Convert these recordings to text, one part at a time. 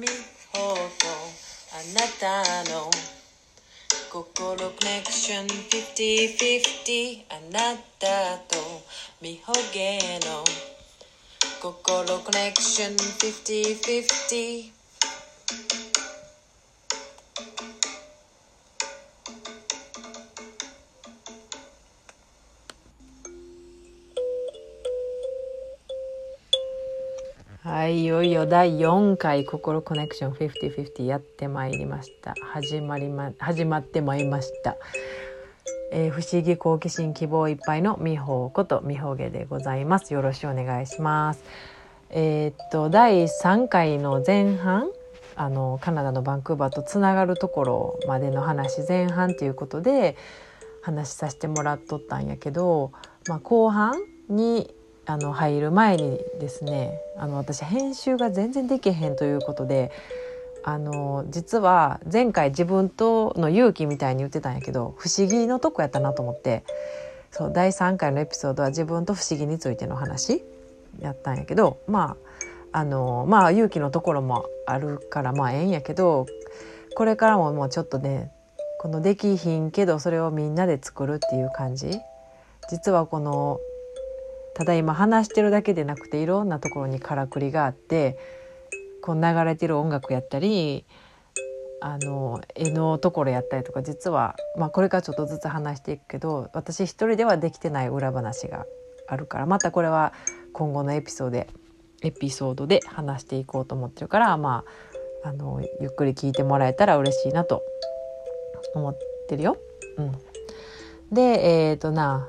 見ほとあなたの心コネクション50-50あなたとみほげの心コネクション50-50はいいよいよ第4回心コネクション50-50やってまいりました。始まりま始まってまいりました、えー不思議好奇心希望いっぱいのみほうことみほげでございます。よろしくお願いします。えーっと第3回の前半あのカナダのバンクーバーとつながるところまでの話前半ということで話させてもらっとったんやけど、まあ、後半にあの入る前にですねあの私編集が全然できへんということであの実は前回自分との勇気みたいに言ってたんやけど不思議のとこやったなと思ってそう第3回のエピソードは自分と不思議についての話やったんやけどまああのまあ勇気のところもあるからまあええんやけどこれからももうちょっとねこのできひんけどそれをみんなで作るっていう感じ。実はこのただ今話してるだけでなくていろんなところにからくりがあってこう流れてる音楽やったりあの絵のところやったりとか実は、まあ、これからちょっとずつ話していくけど私一人ではできてない裏話があるからまたこれは今後のエピソードでエピソードで話していこうと思ってるからまああのゆっくり聞いてもらえたら嬉しいなと思ってるよ。うん、でえっ、とな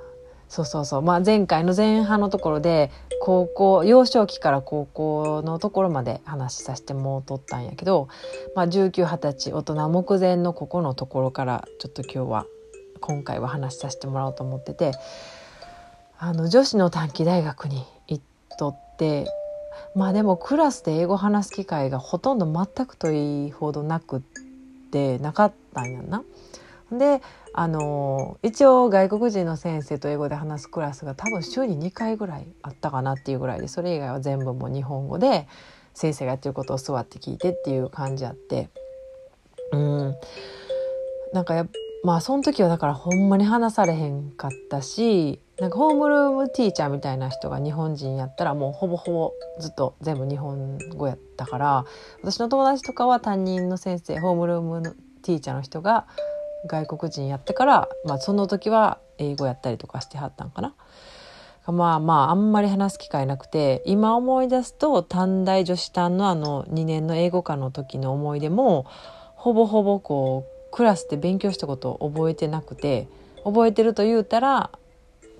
そうそうそう、まあ、前回の前半のところで高校幼少期から高校のところまで話しさせてもうとったんやけど、まあ、1920歳大人目前のここのところからちょっと今日は今回は話しさせてもらおうと思っててあの女子の短期大学に行っとってまあでもクラスで英語話す機会がほとんど全くといいほどなくってなかったんやんな。であの一応外国人の先生と英語で話すクラスが多分週に2回ぐらいあったかなっていうぐらいでそれ以外は全部もう日本語で先生がやってることを座って聞いてっていう感じあって。うん。なんかやまあその時はだからほんまに話されへんかったしなんかホームルームティーチャーみたいな人が日本人やったらもうほぼほぼずっと全部日本語やったから私の友達とかは担任の先生ホームルームのティーチャーの人が外国人やってから、まあ、その時は英語やったりとかしてはったんかな。まあまああんまり話す機会なくて今思い出すと短大女子短のあの2年の英語科の時の思い出もほぼほぼこうクラスで勉強したことを覚えてなくて覚えてると言うたら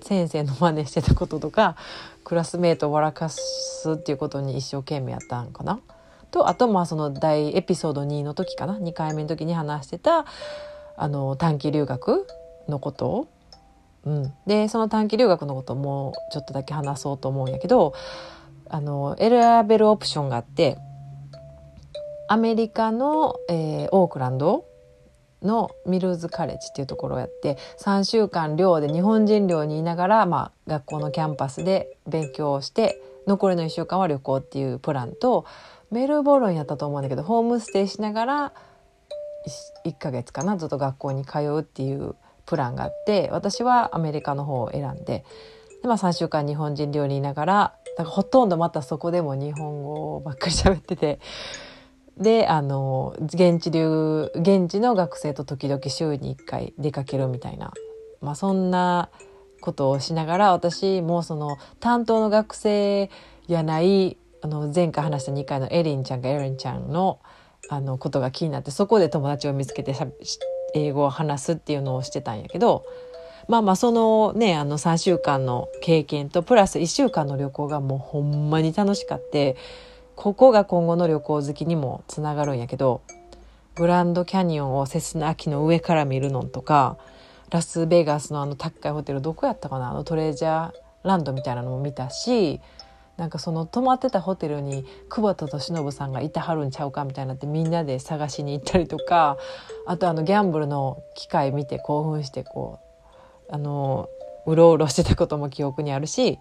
先生の真似してたこととかクラスメートを笑かすっていうことに一生懸命やったんかな。とあとまあその大エピソード2の時かな2回目の時に話してたあの短期留学のこと。を、うん、でその短期留学のことをもうちょっとだけ話そうと思うんやけどあの選べるオプションがあってアメリカの、えーオークランドのミルズカレッジっていうところをやって3週間寮で日本人寮にいながら、まあ、学校のキャンパスで勉強をして残りの1週間は旅行っていうプランとメルボルンやったと思うんだけどホームステイしながら1ヶ月かなずっと学校に通うっていうプランがあって私はアメリカの方を選んでで、まあ、3週間日本人寮にいながらだからほとんどまたそこでも日本語ばっかり喋っててであの現地流現地の学生と時々週に1回出かけるみたいな、まあ、そんなことをしながら私もその担当の学生やないあの前回話した2回のエリンちゃんがエリンちゃんのあのことが気になってそこで友達を見つけてしゃし英語を話すっていうのをしてたんやけどまあまあそのねあの3週間の経験とプラス1週間の旅行がもうほんまに楽しかってここが今後の旅行好きにもつながるんやけどグランドキャニオンをセスナ秋の上から見るのとかラスベガスのあの高いホテルどこやったかなあのトレジャーランドみたいなのも見たしなんかその泊まってたホテルに久保田利伸さんがいてはるんちゃうかみたいになってみんなで探しに行ったりとかあとあのギャンブルの機械見て興奮してこうあのうろうろしてたことも記憶にあるし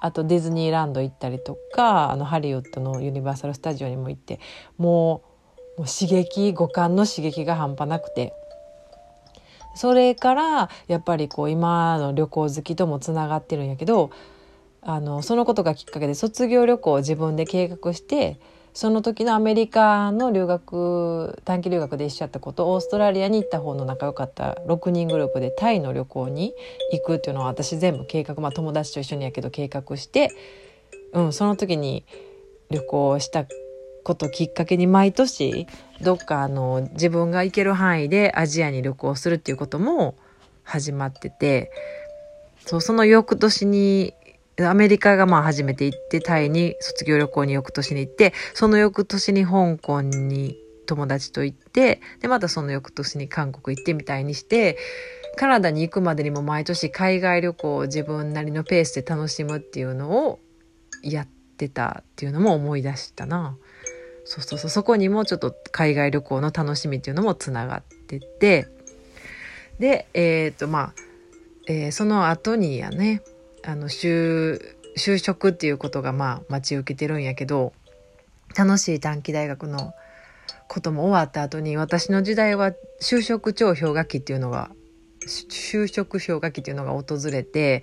あとディズニーランド行ったりとかあのハリウッドのユニバーサル・スタジオにも行ってもうもう刺激五感の刺激が半端なくて。それからやっぱりこう今の旅行好きともつながってるんやけどあのそのことがきっかけで卒業旅行を自分で計画してその時のアメリカの留学短期留学で一緒やったことオーストラリアに行った方の仲良かった6人グループでタイの旅行に行くっていうのは私全部計画まあ友達と一緒にやけど計画して、うん、その時に旅行したこときっかけに毎年どっかあの自分が行ける範囲でアジアに旅行するっていうことも始まっててそうその翌年にアメリカがまあ初めて行って、タイに卒業旅行に翌年に行って、その翌年に香港に友達と行って、で、またその翌年に韓国行ってみたいにして、カナダに行くまでにも毎年海外旅行を自分なりのペースで楽しむっていうのをやってたっていうのも思い出したな。そうそうそう、そこにもちょっと海外旅行の楽しみっていうのもつながってて、で、えっ、ー、と、まあ、えー、その後にやね、あの就就職っていうことがまあ待ち受けてるんやけど楽しい短期大学のことも終わった後に私の時代は就職超氷河期っていうのが就職氷河期っていうのが訪れて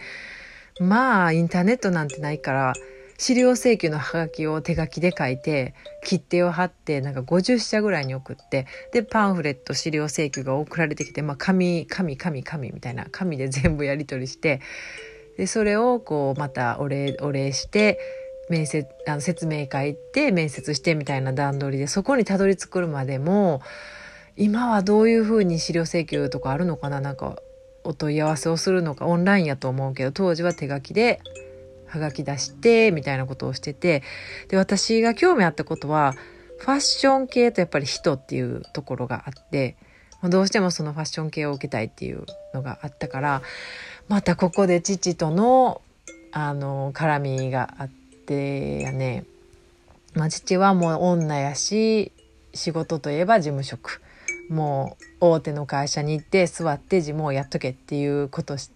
まあインターネットなんてないから資料請求のハガキを手書きで書いて切手を貼ってなんか50社ぐらいに送ってでパンフレット資料請求が送られてきてまあ紙紙紙紙みたいな紙で全部やり取りしてでそれをこうまたお礼お礼して面接あの説明会行って面接してみたいな段取りでそこにたどり着くまでも今はどういうふうに資料請求とかあるのかななんかお問い合わせをするのかオンラインやと思うけど当時は手書きではがき出してみたいなことをしててで私が興味あったことはファッション系とやっぱり人っていうところがあってどうしてもそのファッション系を受けたいっていうのがあったからまたここで父とのあの絡みがあってやね、まあ、父はもう女やし仕事といえば事務職。もう大手の会社に行って座って事務をやっとけっていうことし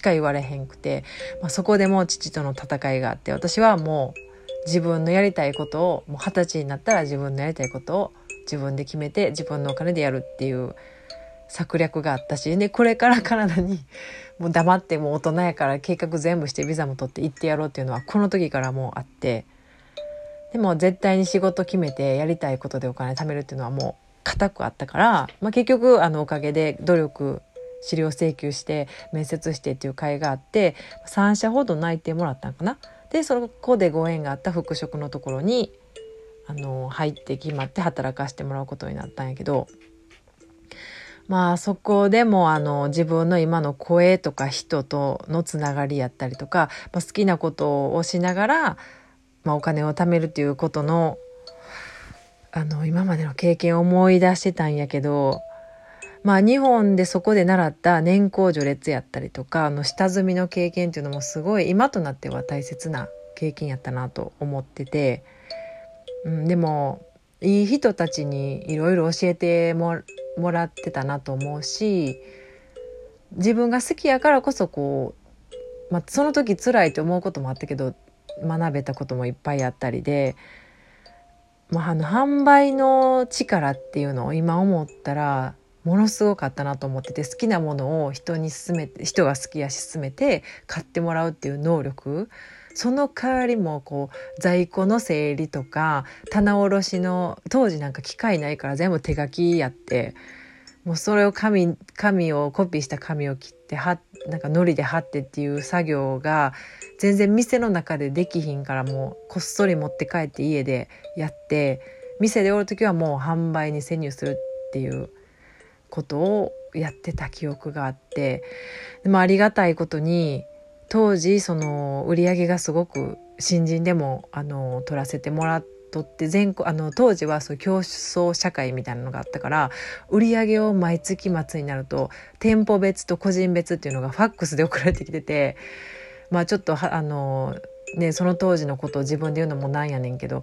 か言われへんくて、まあ、そこでもう父との戦いがあって私はもう自分のやりたいことをもう二十歳になったら自分のやりたいことを自分で決めて自分のお金でやるっていう策略があったしでこれからカナダにもう黙ってもう大人やから計画全部してビザも取って行ってやろうっていうのはこの時からもうあってでも絶対に仕事決めてやりたいことでお金貯めるっていうのはもう固くあったから、まあ、結局あのおかげで努力資料請求して面接してっていう会があって3社ほど内定もらったんかな。でそこでご縁があった服飾のところにあの入って決まって働かせてもらうことになったんやけどまあそこでもあの自分の今の声とか人とのつながりやったりとか、まあ、好きなことをしながら、まあ、お金を貯めるっていうことのあの今までの経験を思い出してたんやけどまあ日本でそこで習った年功序列やったりとかあの下積みの経験っていうのもすごい今となっては大切な経験やったなと思ってて、うん、でもいい人たちにいろいろ教えてももらってたなと思うし自分が好きやからこそこう、まあ、その時辛いと思うこともあったけど学べたこともいっぱいあったりで、まあ、あの販売の力っていうのを今思ったらものすごかったなと思ってて好きなものを人に勧めて人が好きやし勧めて買ってもらうっていう能力その代わりもこう在庫の整理とか棚卸しの当時なんか機械ないから全部手書きやってもうそれを紙紙をコピーした紙を切ってはなんか糊で貼ってっていう作業が全然店の中でできひんからもうこっそり持って帰って家でやって店でおる時はもう販売に潜入するっていうことをやってた記憶があってでもありがたいことに当時その売り上げがすごく新人でもあの取らせてもらっとって全国あの当時はそう競争社会みたいなのがあったから売り上げを毎月末になると店舗別と個人別っていうのがファックスで送られてきててまあちょっとあのねその当時のことを自分で言うのもなんやねんけど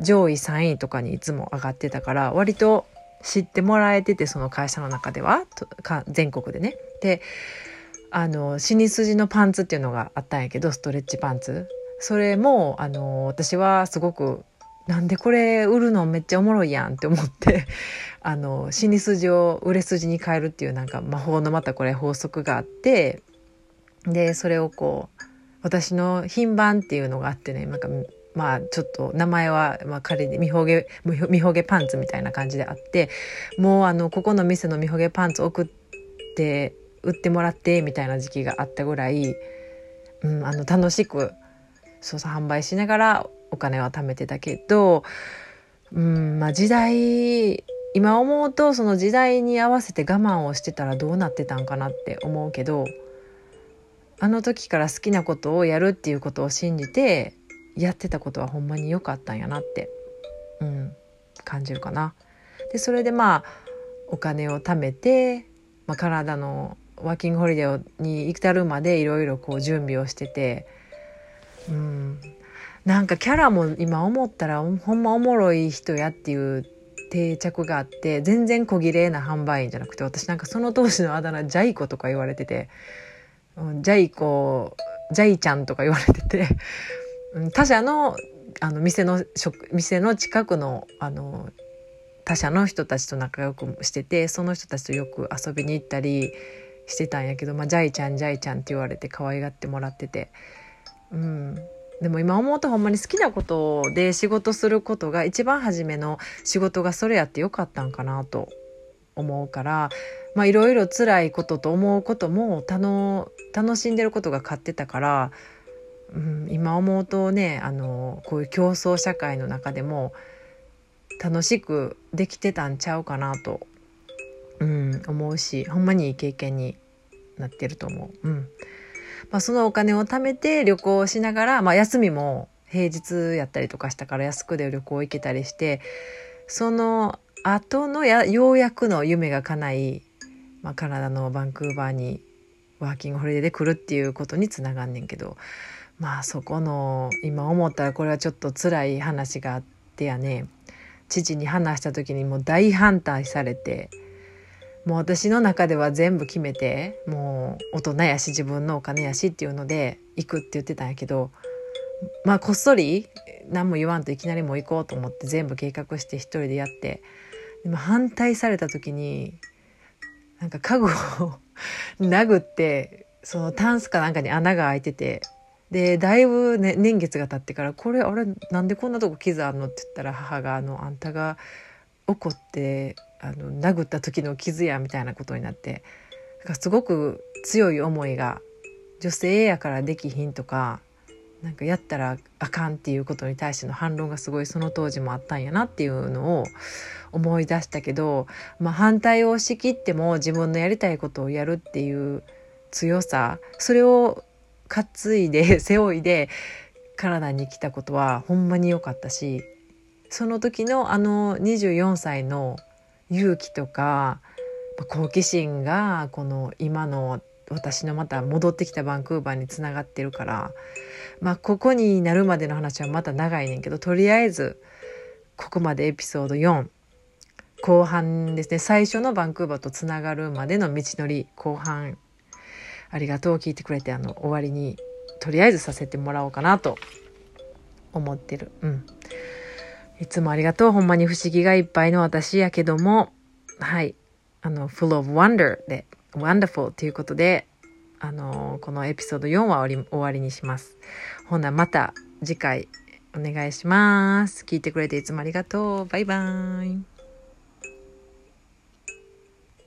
上位3位とかにいつも上がってたから割と知ってもらえててその会社の中では全国でね。であの死に筋のパンツっていうのがあったんやけどストレッチパンツ。それもあの私はすごくなんでこれ売るのめっちゃおもろいやんって思って あの死に筋を売れ筋に変えるっていうなんか魔法のまたこれ法則があってでそれをこう私の品番っていうのがあってねなんかまあちょっと名前は、まあ、仮にみほげみほげパンツみたいな感じであってもうあのここの店のみほげパンツ送って売ってもらってみたいな時期があったぐらい、うん、あの楽しくそうそう販売しながらお金は貯めてたけど、うんまあ、時代今思うとその時代に合わせて我慢をしてたらどうなってたんかなって思うけどあの時から好きなことをやるっていうことを信じてやってたことはほんまに良かったんやなって、うん、感じるかな。でそれでまあお金を貯めて、まあ、カナダのワーキングホリデーに至るまでいろいろこう準備をしてて、うん、なんかキャラも今思ったらほんまおもろい人やっていう定着があって全然小綺麗な販売員じゃなくて私なんかその当時のあだ名ジャイコとか言われてて、うん、ジャイコジャイちゃんとか言われてて他社のあの店の店の近くのあの他社の人たちと仲良くしててその人たちとよく遊びに行ったりしてたんやけど、まあ、ジャイちゃんジャイちゃんって言われて可愛がってもらってて、うん、でも今思うとほんまに好きなことで仕事することが一番初めの仕事がそれやってよかったんかなと思うからまあいろいろ辛いことと思うことも楽しんでることが勝ってたからうん、今思うとねあのこういう競争社会の中でも楽しくできてたんちゃうかなと、うん、思うしほんまにいい経験になってると思う。うんまあ、そのお金を貯めて旅行しながら、まあ、休みも平日やったりとかしたから安くで旅行行けたりしてその後のやようやくの夢が叶い、まあ、カナダのバンクーバーにワーキングホリデーで来るっていうことにつながんねんけどまあそこの今思ったらこれはちょっと辛い話があってやね父に話した時にもう大反対されてもう私の中では全部決めてもう大人やし自分のお金やしっていうので行くって言ってたんやけどまあこっそり何も言わんといきなりもう行こうと思って全部計画して一人でやってでも反対された時になんか家具を 殴ってそのタンスかなんかに穴が開いててでだいぶ、ね、年月が経ってから「これあれなんでこんなとこ傷あんの?」って言ったら母があの「あんたが怒ってあの殴った時の傷や」みたいなことになってかすごく強い思いが女性やからできひんとかなんかやったらあかんっていうことに対しての反論がすごいその当時もあったんやなっていうのを思い出したけど、まあ、反対を押しきっても自分のやりたいことをやるっていう強さそれを担いで 背負いでカナダに来たことはほんまに良かったしその時のあの24歳の勇気とか好奇心がこの今の私のまた戻ってきたバンクーバーにつながってるからまあここになるまでの話はまた長いねんけどとりあえずここまでエピソード4後半ですね最初のバンクーバーとつながるまでの道のり後半ありがとう聞いてくれてあの終わりにとりあえずさせてもらおうかなと思ってる。うん。いつもありがとう。ほんまに不思議がいっぱいの私やけども、はい。あの、full of wonder で、wonderful ということで、あの、このエピソード4は終わり終わりにします。ほな、また次回お願いします。聞いてくれていつもありがとう。バイバーイ。